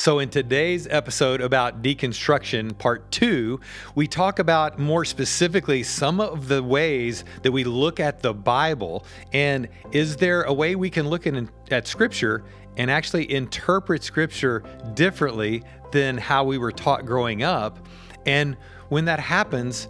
So, in today's episode about deconstruction, part two, we talk about more specifically some of the ways that we look at the Bible. And is there a way we can look at, at Scripture and actually interpret Scripture differently than how we were taught growing up? And when that happens,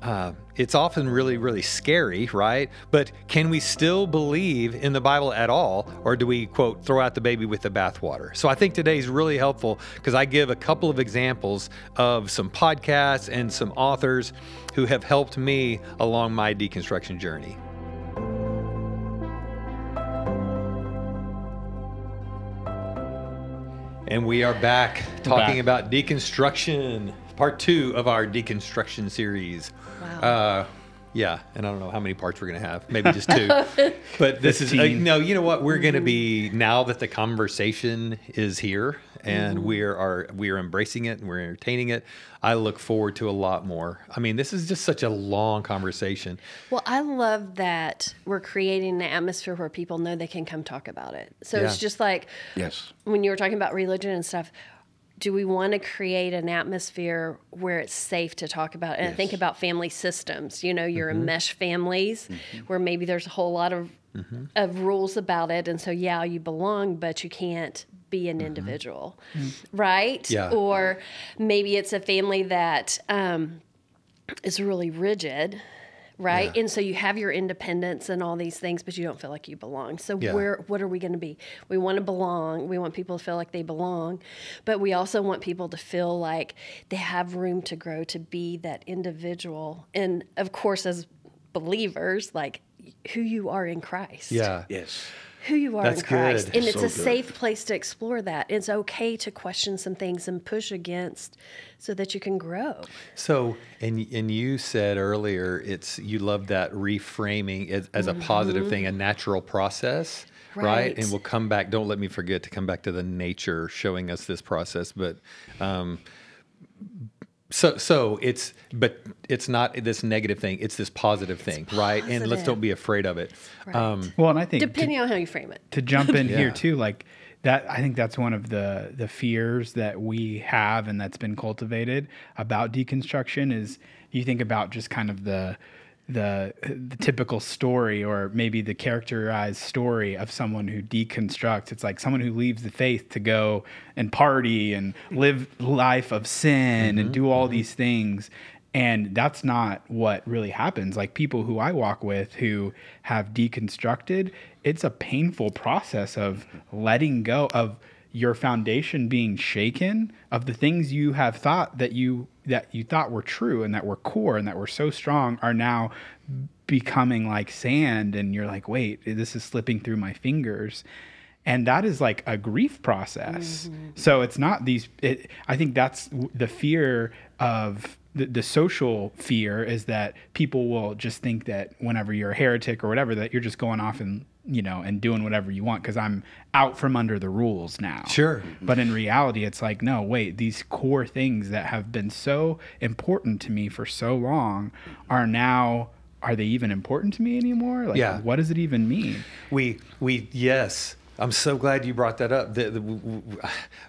uh, it's often really, really scary, right? But can we still believe in the Bible at all? Or do we, quote, throw out the baby with the bathwater? So I think today is really helpful because I give a couple of examples of some podcasts and some authors who have helped me along my deconstruction journey. And we are back talking back. about deconstruction, part two of our deconstruction series. Wow. Uh, yeah, and I don't know how many parts we're gonna have. Maybe just two. but this is uh, no. You know what? We're gonna be now that the conversation is here and mm. we are we are embracing it and we're entertaining it. I look forward to a lot more. I mean, this is just such a long conversation. Well, I love that we're creating an atmosphere where people know they can come talk about it. So yeah. it's just like yes, when you were talking about religion and stuff do we want to create an atmosphere where it's safe to talk about and yes. think about family systems you know you're mm-hmm. in mesh families mm-hmm. where maybe there's a whole lot of mm-hmm. of rules about it and so yeah you belong but you can't be an mm-hmm. individual mm-hmm. right yeah. or maybe it's a family that um, is really rigid right? Yeah. And so you have your independence and all these things, but you don't feel like you belong. So yeah. where what are we going to be? We want to belong. We want people to feel like they belong, but we also want people to feel like they have room to grow to be that individual. And of course, as believers, like who you are in Christ. Yeah. Yes who you are That's in Christ. Good. And it's so a good. safe place to explore that. It's okay to question some things and push against so that you can grow. So, and and you said earlier it's you love that reframing as, as a mm-hmm. positive thing, a natural process. Right. right. And we'll come back. Don't let me forget to come back to the nature showing us this process. But um, so so it's but it's not this negative thing it's this positive thing it's right and let's don't be afraid of it right. um, well and i think depending to, on how you frame it to jump in yeah. here too like that i think that's one of the the fears that we have and that's been cultivated about deconstruction is you think about just kind of the the the typical story or maybe the characterized story of someone who deconstructs. It's like someone who leaves the faith to go and party and live life of sin mm-hmm, and do all mm-hmm. these things. And that's not what really happens. Like people who I walk with who have deconstructed it's a painful process of letting go of your foundation being shaken of the things you have thought that you that you thought were true and that were core and that were so strong are now becoming like sand. And you're like wait this is slipping through my fingers. And that is like a grief process. Mm-hmm. so it's not these it, i think that's the fear of the, the social fear is that people will just think that whenever you're a heretic or whatever that you're just going off and you know, and doing whatever you want because I'm out from under the rules now. Sure. But in reality, it's like, no, wait, these core things that have been so important to me for so long are now are they even important to me anymore? Like, yeah. what does it even mean? We, we, yes. I'm so glad you brought that up. The, the, w- w-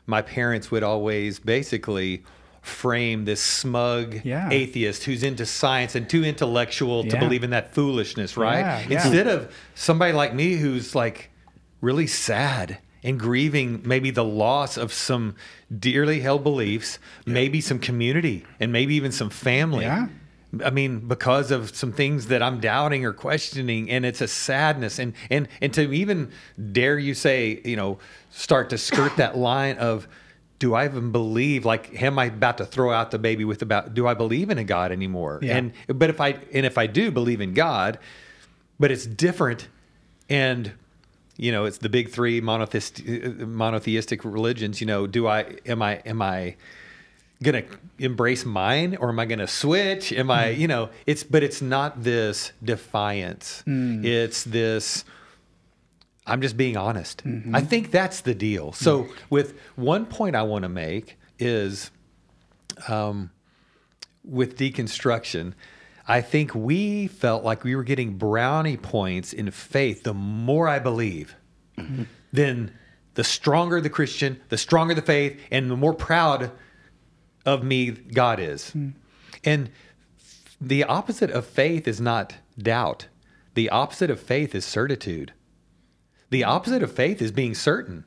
my parents would always basically frame this smug yeah. atheist who's into science and too intellectual to believe in that foolishness, right? Yeah, Instead of somebody like me who's like really sad and grieving maybe the loss of some dearly held beliefs, maybe some community, and maybe even some family. Yeah. I mean, because of some things that I'm doubting or questioning, and it's a sadness, and and and to even dare you say, you know, start to skirt that line of do I even believe like am I about to throw out the baby with about do I believe in a God anymore? Yeah. And but if I and if I do believe in God, but it's different and you know, it's the big three monotheistic, monotheistic religions, you know, do I am I am I going to embrace mine or am I going to switch? Am I, mm. you know, it's but it's not this defiance. Mm. It's this I'm just being honest. Mm-hmm. I think that's the deal. So, with one point I want to make is um, with deconstruction, I think we felt like we were getting brownie points in faith the more I believe. Mm-hmm. Then the stronger the Christian, the stronger the faith, and the more proud of me God is. Hmm. And the opposite of faith is not doubt. The opposite of faith is certitude. The opposite of faith is being certain.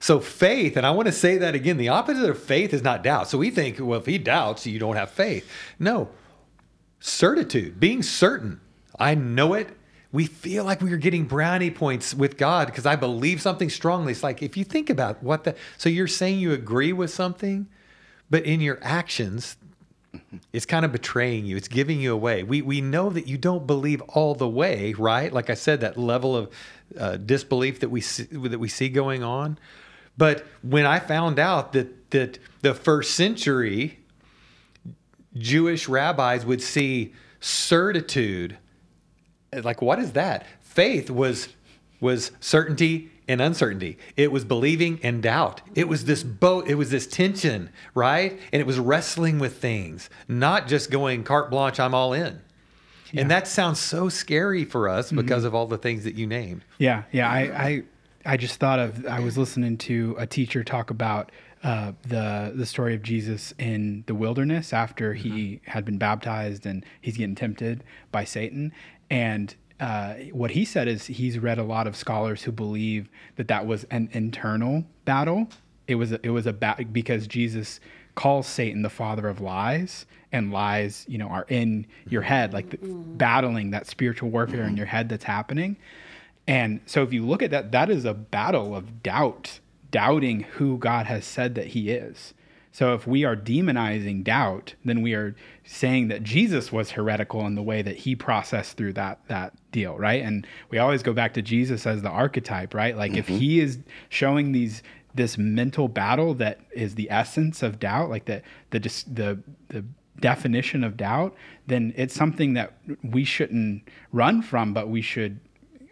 So faith, and I want to say that again, the opposite of faith is not doubt. So we think, well, if he doubts, you don't have faith. No, certitude, being certain. I know it. We feel like we are getting brownie points with God because I believe something strongly. It's like if you think about what the so you're saying you agree with something, but in your actions, it's kind of betraying you. It's giving you away. We we know that you don't believe all the way, right? Like I said, that level of uh, disbelief that we see, that we see going on. But when I found out that that the first century Jewish rabbis would see certitude, like what is that? Faith was was certainty and uncertainty. It was believing and doubt. It was this boat, it was this tension, right? And it was wrestling with things, not just going carte blanche, I'm all in. Yeah. And that sounds so scary for us mm-hmm. because of all the things that you named. Yeah, yeah. I, I I just thought of I was listening to a teacher talk about uh, the the story of Jesus in the wilderness after mm-hmm. he had been baptized and he's getting tempted by Satan, and uh, what he said is he's read a lot of scholars who believe that that was an internal battle. It was a, it was a battle because Jesus calls Satan the father of lies, and lies, you know, are in your head, like the, battling that spiritual warfare in your head that's happening. And so, if you look at that, that is a battle of doubt, doubting who God has said that He is. So if we are demonizing doubt, then we are saying that Jesus was heretical in the way that he processed through that that deal, right? And we always go back to Jesus as the archetype, right? Like mm-hmm. if he is showing these this mental battle that is the essence of doubt, like the the the the definition of doubt, then it's something that we shouldn't run from, but we should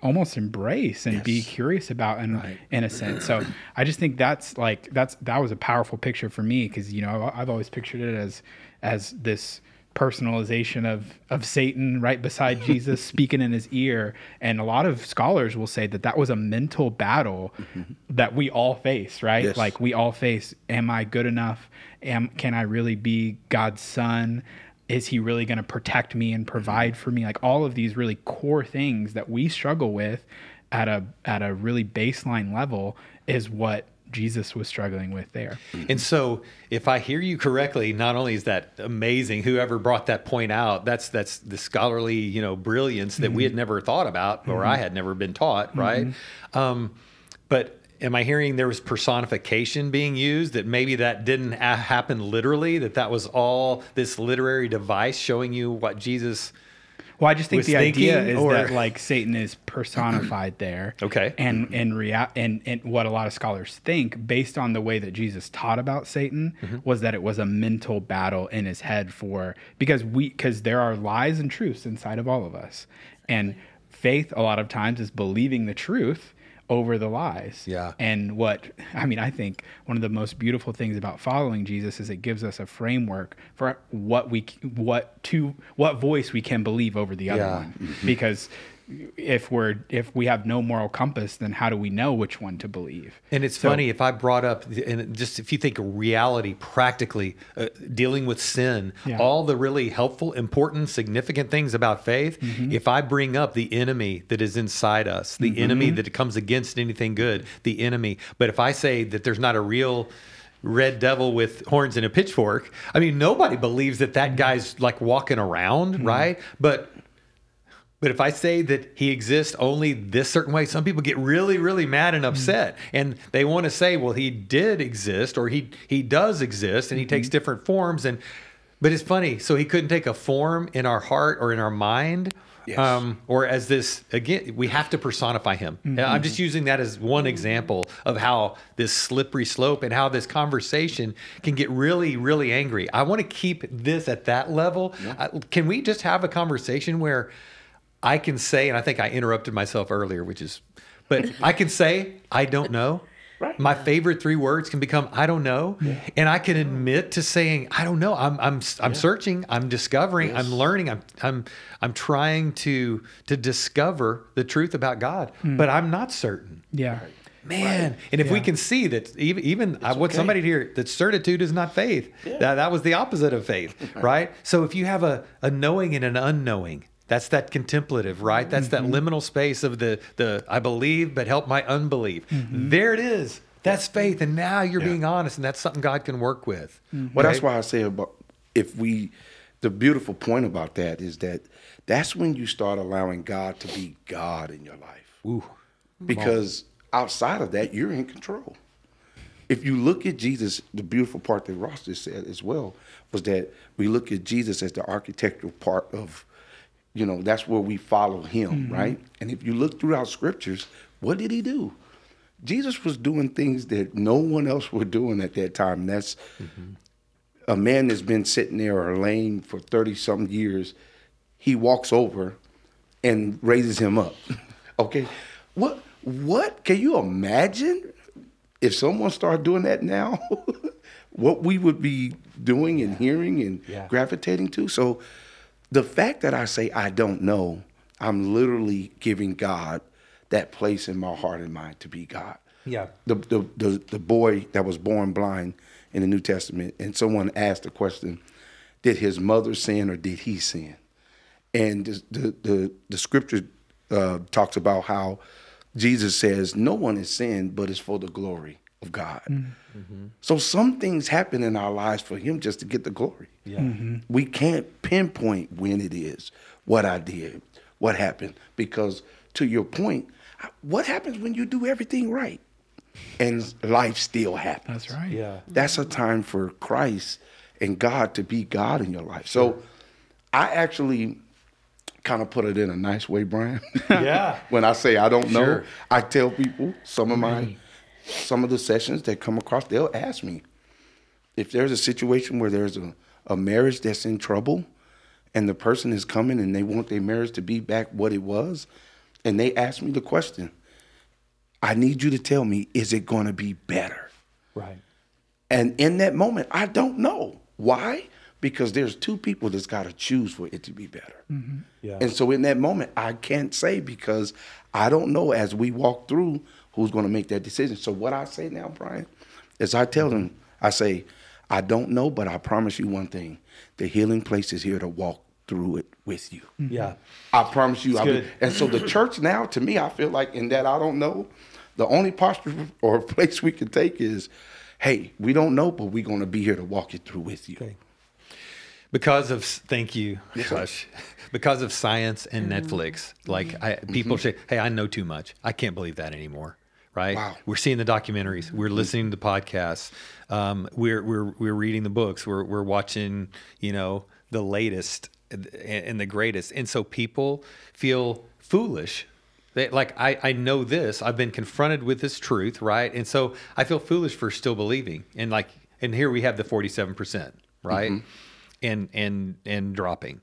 almost embrace and yes. be curious about in, right. in a sense. So I just think that's like that's that was a powerful picture for me because you know I've always pictured it as as this personalization of of Satan right beside Jesus speaking in his ear. And a lot of scholars will say that that was a mental battle mm-hmm. that we all face right? Yes. like we all face am I good enough? Am can I really be God's son? Is he really going to protect me and provide for me? Like all of these really core things that we struggle with at a at a really baseline level is what Jesus was struggling with there. And so, if I hear you correctly, not only is that amazing, whoever brought that point out, that's that's the scholarly, you know, brilliance that mm-hmm. we had never thought about, or mm-hmm. I had never been taught, mm-hmm. right? Um, but am I hearing there was personification being used that maybe that didn't happen literally that that was all this literary device showing you what Jesus well, I just think the idea is or... that like Satan is personified there. Okay. And and rea- and and what a lot of scholars think, based on the way that Jesus taught about Satan, mm-hmm. was that it was a mental battle in his head for because we because there are lies and truths inside of all of us, and faith a lot of times is believing the truth over the lies. Yeah. And what I mean, I think one of the most beautiful things about following Jesus is it gives us a framework for what we what to what voice we can believe over the other yeah. one. Mm-hmm. Because if we're if we have no moral compass then how do we know which one to believe and it's so, funny if i brought up and just if you think of reality practically uh, dealing with sin yeah. all the really helpful important significant things about faith mm-hmm. if i bring up the enemy that is inside us the mm-hmm. enemy that comes against anything good the enemy but if i say that there's not a real red devil with horns and a pitchfork. I mean, nobody believes that that guy's like walking around, mm-hmm. right? But but if I say that he exists only this certain way, some people get really, really mad and upset. Mm-hmm. And they want to say, well, he did exist or he he does exist and he mm-hmm. takes different forms. And but it's funny. So he couldn't take a form in our heart or in our mind. Yes. Um, or as this again, we have to personify him. Mm-hmm. I'm just using that as one example of how this slippery slope and how this conversation can get really, really angry. I want to keep this at that level. Yeah. I, can we just have a conversation where I can say, and I think I interrupted myself earlier, which is, but I can say, I don't know. Right. My favorite three words can become I don't know, yeah. and I can admit to saying I don't know. I'm I'm I'm yeah. searching. I'm discovering. Yes. I'm learning. I'm I'm I'm trying to to discover the truth about God, mm. but I'm not certain. Yeah. Man, right. and if yeah. we can see that even even I want okay. somebody here that certitude is not faith. Yeah. That that was the opposite of faith, right? So if you have a, a knowing and an unknowing, that's that contemplative, right? That's mm-hmm. that liminal space of the the I believe but help my unbelief. Mm-hmm. There it is. That's faith, and now you're yeah. being honest, and that's something God can work with. Mm-hmm. Well, right? that's why I say about if we, the beautiful point about that is that that's when you start allowing God to be God in your life. Ooh, because outside of that, you're in control. If you look at Jesus, the beautiful part that Ross just said as well was that we look at Jesus as the architectural part of, you know, that's where we follow him, mm-hmm. right? And if you look throughout scriptures, what did he do? Jesus was doing things that no one else was doing at that time. That's mm-hmm. a man that's been sitting there or laying for 30 some years. He walks over and raises him up. okay. What what can you imagine if someone started doing that now? what we would be doing and hearing and yeah. gravitating to. So the fact that I say I don't know, I'm literally giving God that place in my heart and mind to be God. Yeah. The, the the the boy that was born blind in the New Testament, and someone asked the question, did his mother sin or did he sin? And the the the, the scripture uh, talks about how Jesus says, no one is sinned, but it's for the glory of God. Mm-hmm. So some things happen in our lives for him just to get the glory. Yeah. Mm-hmm. We can't pinpoint when it is, what I did, what happened, because to your point, what happens when you do everything right and life still happens? That's right. Yeah. That's a time for Christ and God to be God in your life. So I actually kind of put it in a nice way, Brian. Yeah. when I say I don't know, sure. I tell people some of my some of the sessions that come across, they'll ask me if there's a situation where there's a, a marriage that's in trouble and the person is coming and they want their marriage to be back what it was and they ask me the question, I need you to tell me, is it going to be better? Right. And in that moment, I don't know. Why? Because there's two people that's got to choose for it to be better. Mm-hmm. Yeah. And so in that moment, I can't say because I don't know as we walk through who's going to make that decision. So what I say now, Brian, is I tell them, I say, I don't know, but I promise you one thing: the healing place is here to walk through it with you. Mm-hmm. Yeah. I promise you. I and so the church now, to me, I feel like in that I don't know, the only posture or place we can take is, hey, we don't know, but we're going to be here to walk it through with you. Okay. Because of thank you, yes, because of science and mm-hmm. Netflix, like I, people mm-hmm. say, "Hey, I know too much. I can't believe that anymore." Right? Wow. We're seeing the documentaries. We're mm-hmm. listening to the podcasts. Um, we're we're we're reading the books. We're we're watching, you know, the latest and the greatest. And so people feel foolish. They, like I, I know this. I've been confronted with this truth, right? And so I feel foolish for still believing. And like, and here we have the forty-seven percent, right? Mm-hmm. And and and dropping.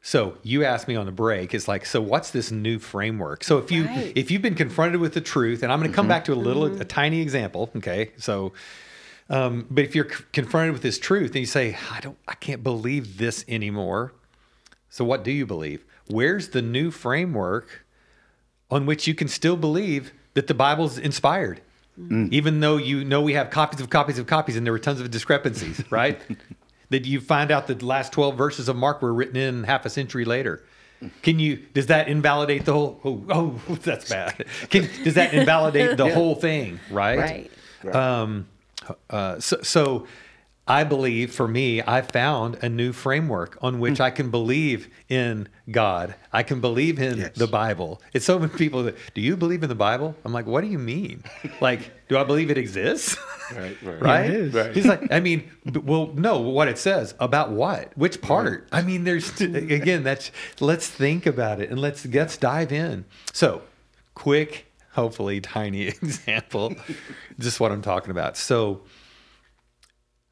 So you asked me on the break, it's like, so what's this new framework? So if you right. if you've been confronted with the truth, and I'm going to come mm-hmm. back to a little mm-hmm. a tiny example, okay? So um, but if you're c- confronted with this truth and you say, I don't, I can't believe this anymore. So what do you believe? Where's the new framework on which you can still believe that the Bible's inspired? Mm. Even though you know we have copies of copies of copies and there were tons of discrepancies, right? that you find out that the last 12 verses of Mark were written in half a century later. Can you? Does that invalidate the whole? Oh, oh that's bad. Can, does that invalidate the yeah. whole thing? Right. Right. Um, uh, so, so I believe for me, I found a new framework on which hmm. I can believe in God. I can believe in yes. the Bible. It's so many people that, do you believe in the Bible? I'm like, what do you mean? like, do I believe it exists? Right, right. right? Yeah, right? He's like, I mean, well, no, what it says about what? Which part? Right. I mean, there's, again, that's, let's think about it and let's, let's dive in. So, quick, hopefully tiny example, just what I'm talking about. So,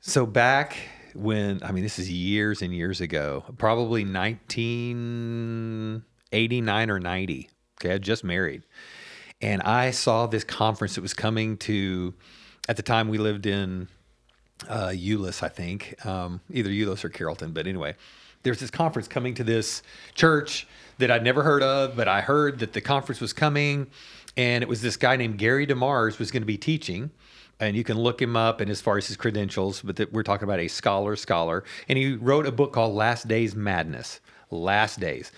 so back when I mean this is years and years ago, probably 1989 or 90. Okay, I just married. And I saw this conference that was coming to at the time we lived in uh, Euless, I think, um, either Euless or Carrollton. But anyway, there's this conference coming to this church that I'd never heard of, but I heard that the conference was coming and it was this guy named Gary DeMars was going to be teaching and you can look him up and as far as his credentials but we're talking about a scholar scholar. And he wrote a book called last days madness. Last days.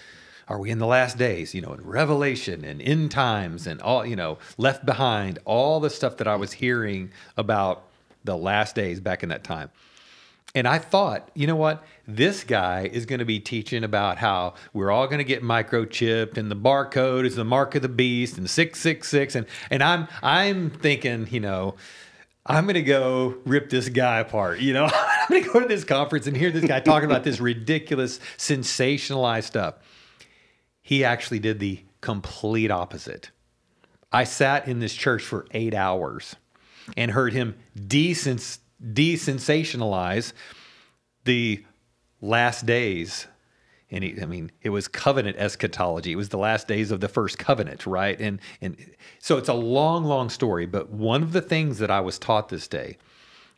Are we in the last days? You know in revelation and end times and all you know left behind all the stuff that i was hearing about the last days back in that time. And I thought, you know what? This guy is going to be teaching about how we're all going to get microchipped and the barcode is the mark of the beast and 666 and and I'm I'm thinking, you know, I'm going to go rip this guy apart. You know, I'm going to go to this conference and hear this guy talking about this ridiculous sensationalized stuff. He actually did the complete opposite. I sat in this church for 8 hours and heard him desens desensationalize the last days. And he, I mean, it was covenant eschatology. It was the last days of the first covenant, right? And and so it's a long, long story. But one of the things that I was taught this day,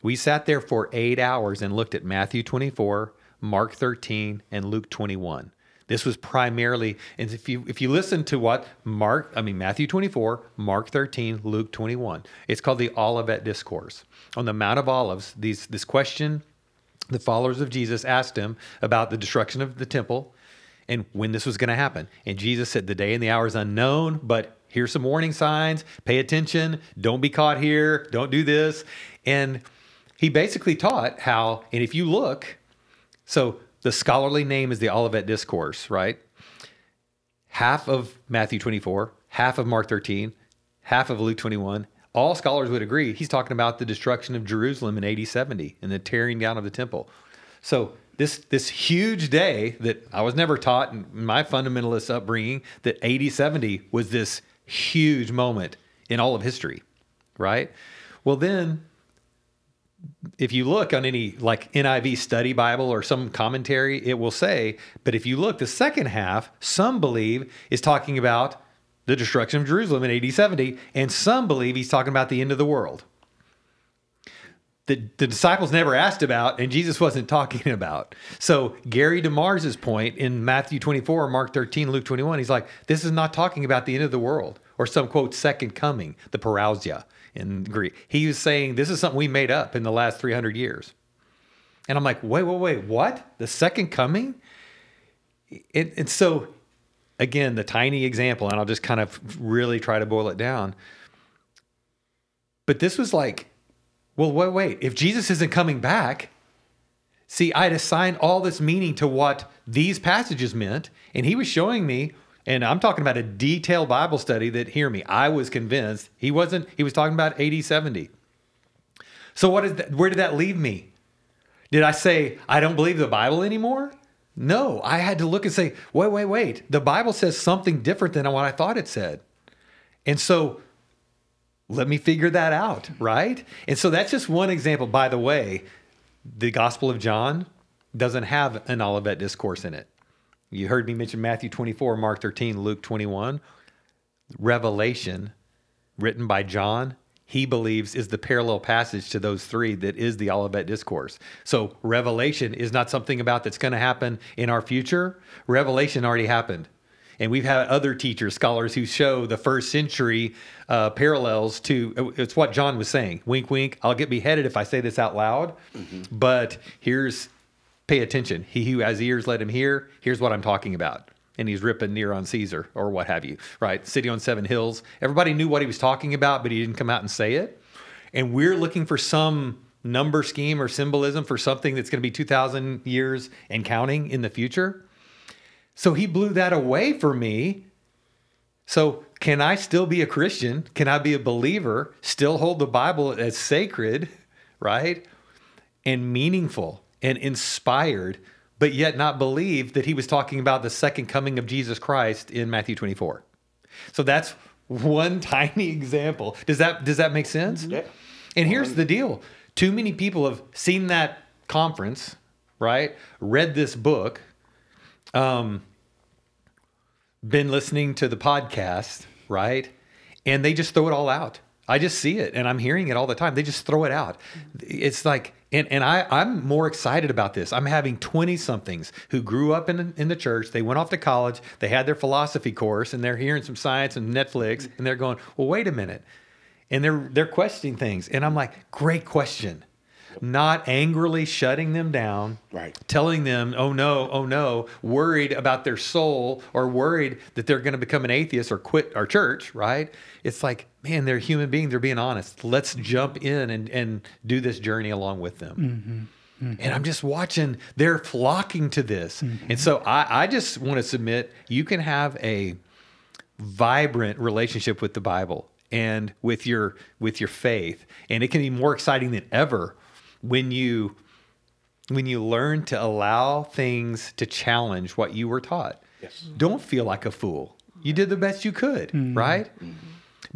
we sat there for eight hours and looked at Matthew 24, Mark 13, and Luke 21. This was primarily, and if you if you listen to what Mark, I mean Matthew 24, Mark 13, Luke 21, it's called the Olivet Discourse on the Mount of Olives. These this question, the followers of Jesus asked him about the destruction of the temple and when this was going to happen. And Jesus said, "The day and the hour is unknown, but here's some warning signs. Pay attention. Don't be caught here. Don't do this." And he basically taught how, and if you look, so the scholarly name is the Olivet Discourse, right? Half of Matthew 24, half of Mark 13, half of Luke 21. All scholars would agree he's talking about the destruction of Jerusalem in AD 70 and the tearing down of the temple. So this this huge day that I was never taught in my fundamentalist upbringing that AD 70 was this huge moment in all of history, right? Well, then if you look on any like NIV study Bible or some commentary, it will say, but if you look, the second half, some believe is talking about the destruction of Jerusalem in AD 70, and some believe he's talking about the end of the world. The, the disciples never asked about, and Jesus wasn't talking about. So, Gary DeMars's point in Matthew 24, Mark 13, Luke 21, he's like, this is not talking about the end of the world or some quote, second coming, the parousia in Greek. He was saying this is something we made up in the last 300 years. And I'm like, wait, wait, wait, what? The second coming? And, and so, again, the tiny example, and I'll just kind of really try to boil it down. But this was like, well, wait, wait. If Jesus isn't coming back, see, I'd assigned all this meaning to what these passages meant, and he was showing me and I'm talking about a detailed Bible study that, hear me, I was convinced he wasn't, he was talking about AD 70. So what is that, where did that leave me? Did I say, I don't believe the Bible anymore? No, I had to look and say, wait, wait, wait. The Bible says something different than what I thought it said. And so let me figure that out, right? And so that's just one example. By the way, the Gospel of John doesn't have an Olivet discourse in it. You heard me mention Matthew 24, Mark 13, Luke 21. Revelation, written by John, he believes is the parallel passage to those three that is the Olivet Discourse. So, Revelation is not something about that's going to happen in our future. Revelation already happened. And we've had other teachers, scholars who show the first century uh, parallels to it's what John was saying. Wink, wink. I'll get beheaded if I say this out loud. Mm-hmm. But here's pay attention. He who has ears, let him hear. Here's what I'm talking about. And he's ripping Neron Caesar or what have you, right? City on Seven Hills. Everybody knew what he was talking about, but he didn't come out and say it. And we're looking for some number scheme or symbolism for something that's going to be 2,000 years and counting in the future. So he blew that away for me. So, can I still be a Christian? Can I be a believer? Still hold the Bible as sacred, right? And meaningful and inspired, but yet not believe that he was talking about the second coming of Jesus Christ in Matthew 24. So that's one tiny example. Does that does that make sense? Yeah. And here's the deal. Too many people have seen that conference, right? Read this book, um, been listening to the podcast, right? And they just throw it all out. I just see it and I'm hearing it all the time. They just throw it out. It's like, and, and I, I'm more excited about this. I'm having 20 somethings who grew up in, in the church. They went off to college. They had their philosophy course and they're hearing some science and Netflix mm-hmm. and they're going, well, wait a minute. And they're, they're questioning things. And I'm like, great question not angrily shutting them down, right. telling them, oh no, oh no, worried about their soul or worried that they're going to become an atheist or quit our church, right? It's like, man, they're human beings, they're being honest. Let's jump in and, and do this journey along with them. Mm-hmm. Mm-hmm. And I'm just watching, they're flocking to this. Mm-hmm. And so I, I just want to submit you can have a vibrant relationship with the Bible and with your with your faith and it can be more exciting than ever when you when you learn to allow things to challenge what you were taught. Yes. Don't feel like a fool. You did the best you could, mm-hmm. right?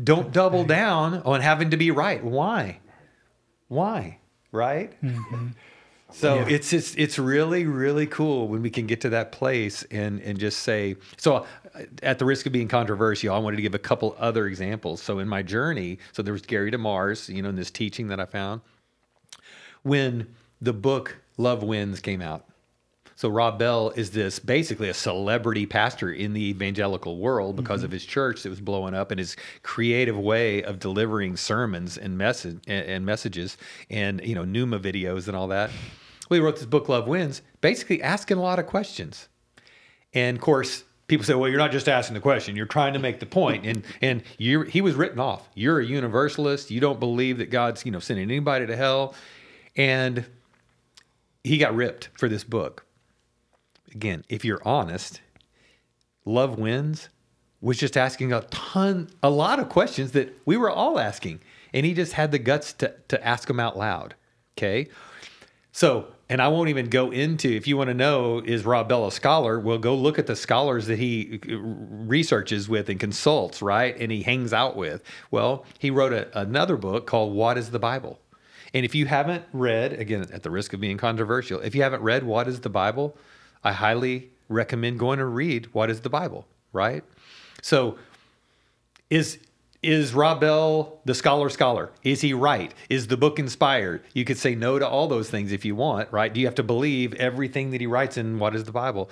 Don't double down on having to be right. Why? Why? Right? Mm-hmm. So yeah. it's it's it's really really cool when we can get to that place and and just say so uh, at the risk of being controversial I wanted to give a couple other examples. So in my journey, so there was Gary DeMars, you know, in this teaching that I found when the book Love Wins came out. So Rob Bell is this basically a celebrity pastor in the evangelical world because mm-hmm. of his church that was blowing up and his creative way of delivering sermons and message and messages and you know Nooma videos and all that. Well, he wrote this book Love Wins, basically asking a lot of questions. And of course, people say, "Well, you're not just asking the question; you're trying to make the point." And and you he was written off. You're a universalist. You don't believe that God's you know sending anybody to hell. And he got ripped for this book. Again, if you're honest, Love Wins was just asking a ton, a lot of questions that we were all asking. And he just had the guts to, to ask them out loud. Okay. So, and I won't even go into, if you want to know, is Rob Bell a scholar? Well, go look at the scholars that he uh, researches with and consults, right? And he hangs out with. Well, he wrote a, another book called What is the Bible? And if you haven't read, again, at the risk of being controversial, if you haven't read What is the Bible, I highly recommend going to read What is the Bible, right? So is is Rob Bell the scholar scholar? Is he right? Is the book inspired? You could say no to all those things if you want, right? Do you have to believe everything that he writes in What is the Bible?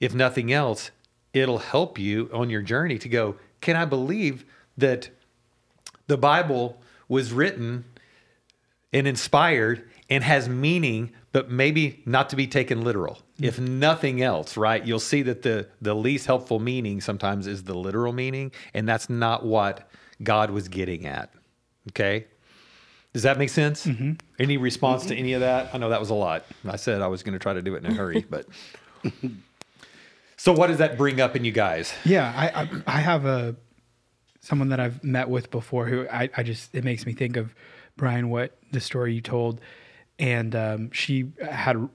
If nothing else, it'll help you on your journey to go, can I believe that the Bible was written and inspired and has meaning, but maybe not to be taken literal. Mm-hmm. If nothing else, right? You'll see that the the least helpful meaning sometimes is the literal meaning, and that's not what God was getting at. Okay? Does that make sense? Mm-hmm. Any response mm-hmm. to any of that? I know that was a lot. I said I was going to try to do it in a hurry, but so what does that bring up in you guys? Yeah, I I, I have a someone that I've met with before who I, I just it makes me think of Brian, what the story you told, and um, she had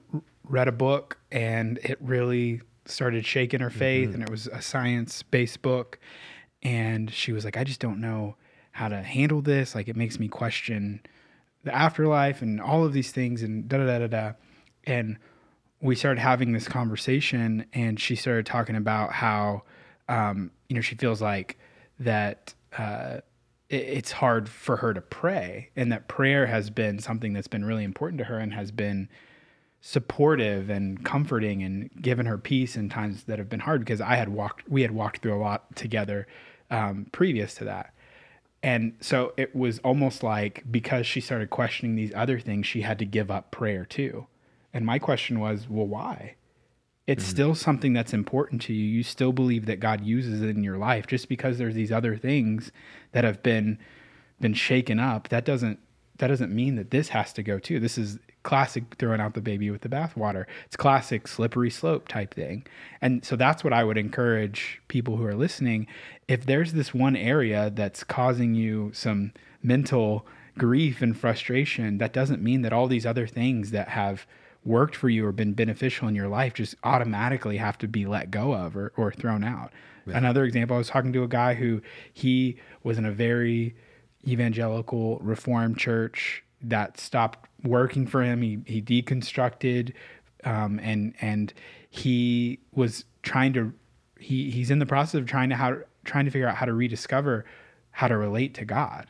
read a book and it really started shaking her faith, mm-hmm. and it was a science-based book, and she was like, "I just don't know how to handle this. Like, it makes me question the afterlife and all of these things, and da da da da da." And we started having this conversation, and she started talking about how, um, you know, she feels like that. Uh, it's hard for her to pray and that prayer has been something that's been really important to her and has been supportive and comforting and given her peace in times that have been hard because I had walked we had walked through a lot together um, previous to that. And so it was almost like because she started questioning these other things she had to give up prayer too. And my question was well why it's mm-hmm. still something that's important to you. You still believe that God uses it in your life. Just because there's these other things that have been been shaken up, that doesn't that doesn't mean that this has to go too. This is classic throwing out the baby with the bathwater. It's classic slippery slope type thing. And so that's what I would encourage people who are listening. If there's this one area that's causing you some mental grief and frustration, that doesn't mean that all these other things that have worked for you or been beneficial in your life just automatically have to be let go of or, or thrown out. Yeah. Another example, I was talking to a guy who he was in a very evangelical reformed church that stopped working for him. He, he deconstructed um, and, and he was trying to, he, he's in the process of trying to how, trying to figure out how to rediscover how to relate to God.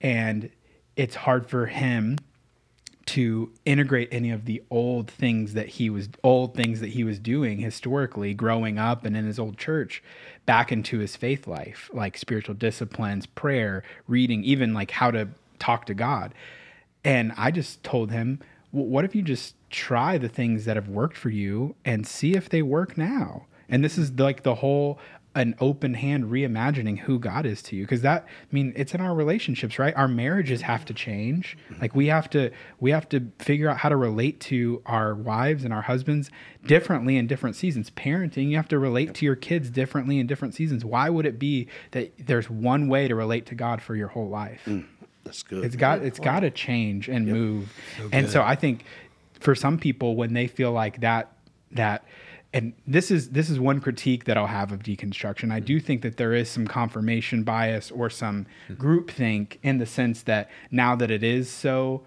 And it's hard for him to integrate any of the old things that he was old things that he was doing historically growing up and in his old church back into his faith life like spiritual disciplines prayer reading even like how to talk to god. And i just told him what if you just try the things that have worked for you and see if they work now? And this is like the whole an open hand reimagining who God is to you because that I mean it's in our relationships right? Our marriages have to change. Like we have to we have to figure out how to relate to our wives and our husbands differently in different seasons. Parenting you have to relate to your kids differently in different seasons. Why would it be that there's one way to relate to God for your whole life? Mm, that's good. It's got it's got to change and yep. move. So and so I think for some people when they feel like that that and this is this is one critique that I'll have of deconstruction. I do think that there is some confirmation bias or some groupthink in the sense that now that it is so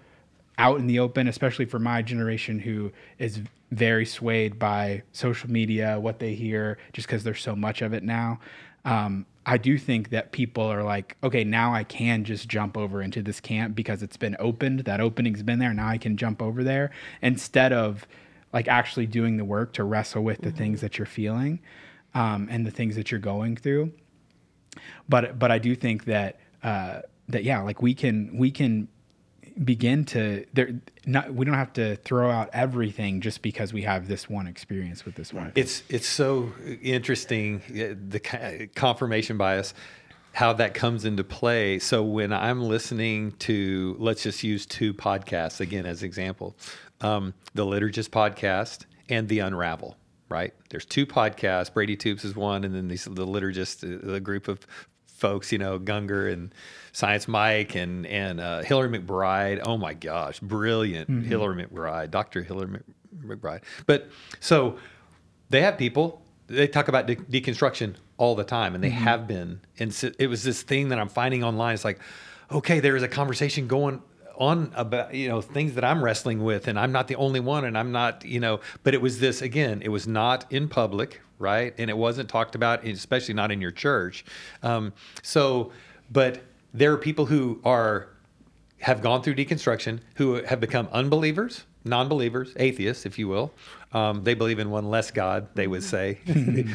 out in the open, especially for my generation who is very swayed by social media, what they hear, just because there's so much of it now. Um, I do think that people are like, okay, now I can just jump over into this camp because it's been opened. That opening's been there. Now I can jump over there instead of like actually doing the work to wrestle with the mm-hmm. things that you're feeling um, and the things that you're going through. But but I do think that uh, that yeah, like we can we can begin to there not we don't have to throw out everything just because we have this one experience with this one. It's it's so interesting the confirmation bias how that comes into play. So when I'm listening to let's just use two podcasts again as example um, the Liturgist podcast and the Unravel. Right? There's two podcasts. Brady Toops is one, and then these the Liturgist, uh, the group of folks, you know, Gungor and Science Mike and and uh, Hillary McBride. Oh my gosh, brilliant mm-hmm. Hillary McBride, Dr. Hillary McBride. But so they have people. They talk about de- deconstruction all the time, and they mm-hmm. have been. And so it was this thing that I'm finding online. It's like, okay, there is a conversation going on about you know things that I'm wrestling with, and I'm not the only one, and I'm not you know. But it was this again. It was not in public, right? And it wasn't talked about, especially not in your church. Um, so, but there are people who are have gone through deconstruction who have become unbelievers, non-believers, atheists, if you will. Um, they believe in one less God. They would say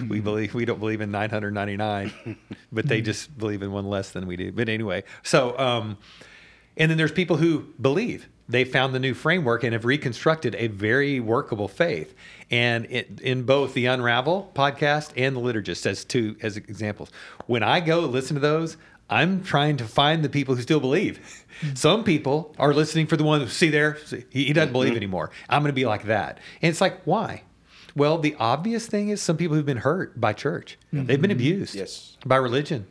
we believe we don't believe in 999, but they just believe in one less than we do. But anyway, so. Um, and then there's people who believe they found the new framework and have reconstructed a very workable faith. And it, in both the Unravel podcast and the Liturgist, as two as examples, when I go listen to those, I'm trying to find the people who still believe. Some people are listening for the one who see there, see, he, doesn't believe mm-hmm. anymore. I'm going to be like that. And it's like, why? Well, the obvious thing is some people who've been hurt by church. Mm-hmm. They've been abused yes. by religion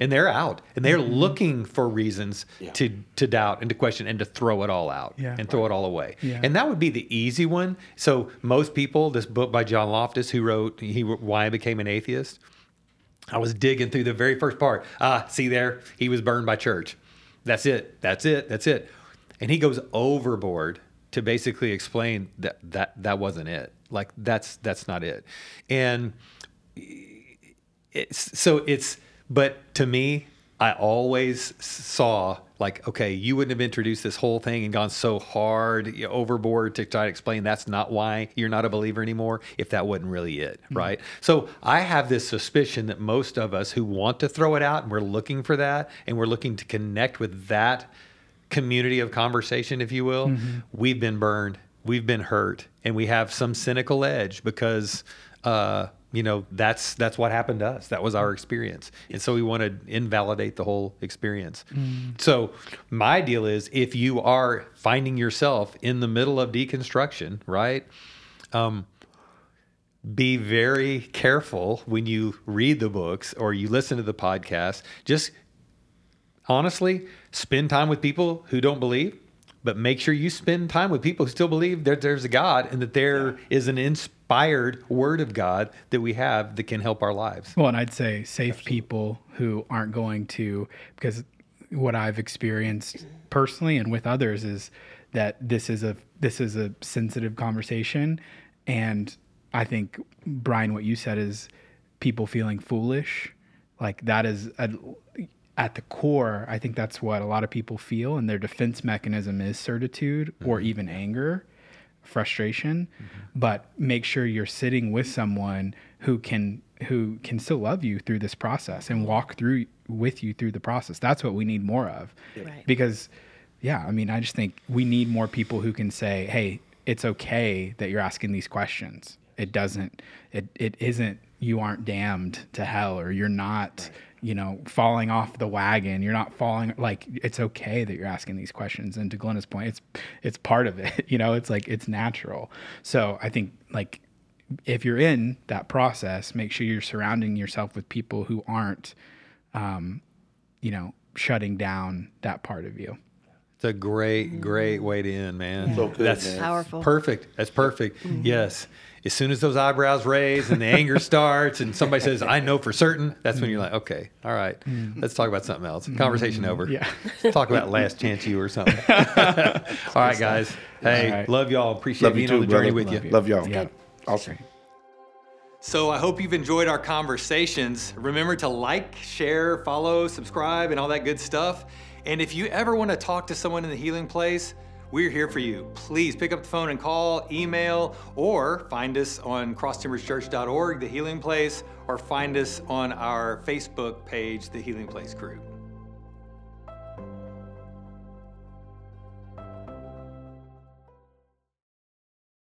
and they're out and they're mm-hmm. looking for reasons yeah. to to doubt and to question and to throw it all out yeah. and throw it all away yeah. and that would be the easy one so most people this book by john loftus who wrote he why i became an atheist i was digging through the very first part. Ah see there? He was burned by church. That's it. That's it. That's it. And he goes overboard to basically explain that that that wasn't it. Like that's that's not it. And it's so it's but to me, I always saw like, okay, you wouldn't have introduced this whole thing and gone so hard you know, overboard to try to explain that's not why you're not a believer anymore if that wasn't really it, mm-hmm. right? So I have this suspicion that most of us who want to throw it out and we're looking for that and we're looking to connect with that community of conversation, if you will, mm-hmm. we've been burned, we've been hurt, and we have some cynical edge because. Uh, you know that's that's what happened to us. That was our experience. And so we want to invalidate the whole experience. Mm. so my deal is if you are finding yourself in the middle of deconstruction right um, be very careful when you read the books or you listen to the podcast. Just honestly spend time with people who don't believe but make sure you spend time with people who still believe that there's a God and that there yeah. is an inspired word of God that we have that can help our lives. Well, and I'd say safe Absolutely. people who aren't going to, because what I've experienced personally and with others is that this is a this is a sensitive conversation, and I think Brian, what you said is people feeling foolish, like that is a at the core, I think that's what a lot of people feel, and their defense mechanism is certitude or mm-hmm. even anger, frustration. Mm-hmm. But make sure you're sitting with someone who can who can still love you through this process and walk through with you through the process. That's what we need more of. Right. Because yeah, I mean, I just think we need more people who can say, "Hey, it's okay that you're asking these questions. It doesn't it it isn't you aren't damned to hell or you're not you know falling off the wagon you're not falling like it's okay that you're asking these questions and to glenna's point it's it's part of it you know it's like it's natural so i think like if you're in that process make sure you're surrounding yourself with people who aren't um, you know shutting down that part of you It's a great, great way to end, man. So good, That's man. Powerful. perfect. That's perfect. Yes. As soon as those eyebrows raise and the anger starts and somebody says, I know for certain, that's when you're mm. like, okay, all right, mm. let's talk about something else. Conversation over. Yeah. Let's talk about Last Chance U or something. all right, guys. Hey, All right. love y'all. Appreciate Love you being on too, the journey brother. with Love you. you. Love y'all. Yeah. Awesome. So I hope you've enjoyed our conversations. Remember to like, share, follow, subscribe, and all that good stuff. And if you ever want to talk to someone in the healing place, we're here for you. Please pick up the phone and call, email, or find us on crosstimberschurch.org, The Healing Place, or find us on our Facebook page, The Healing Place Crew.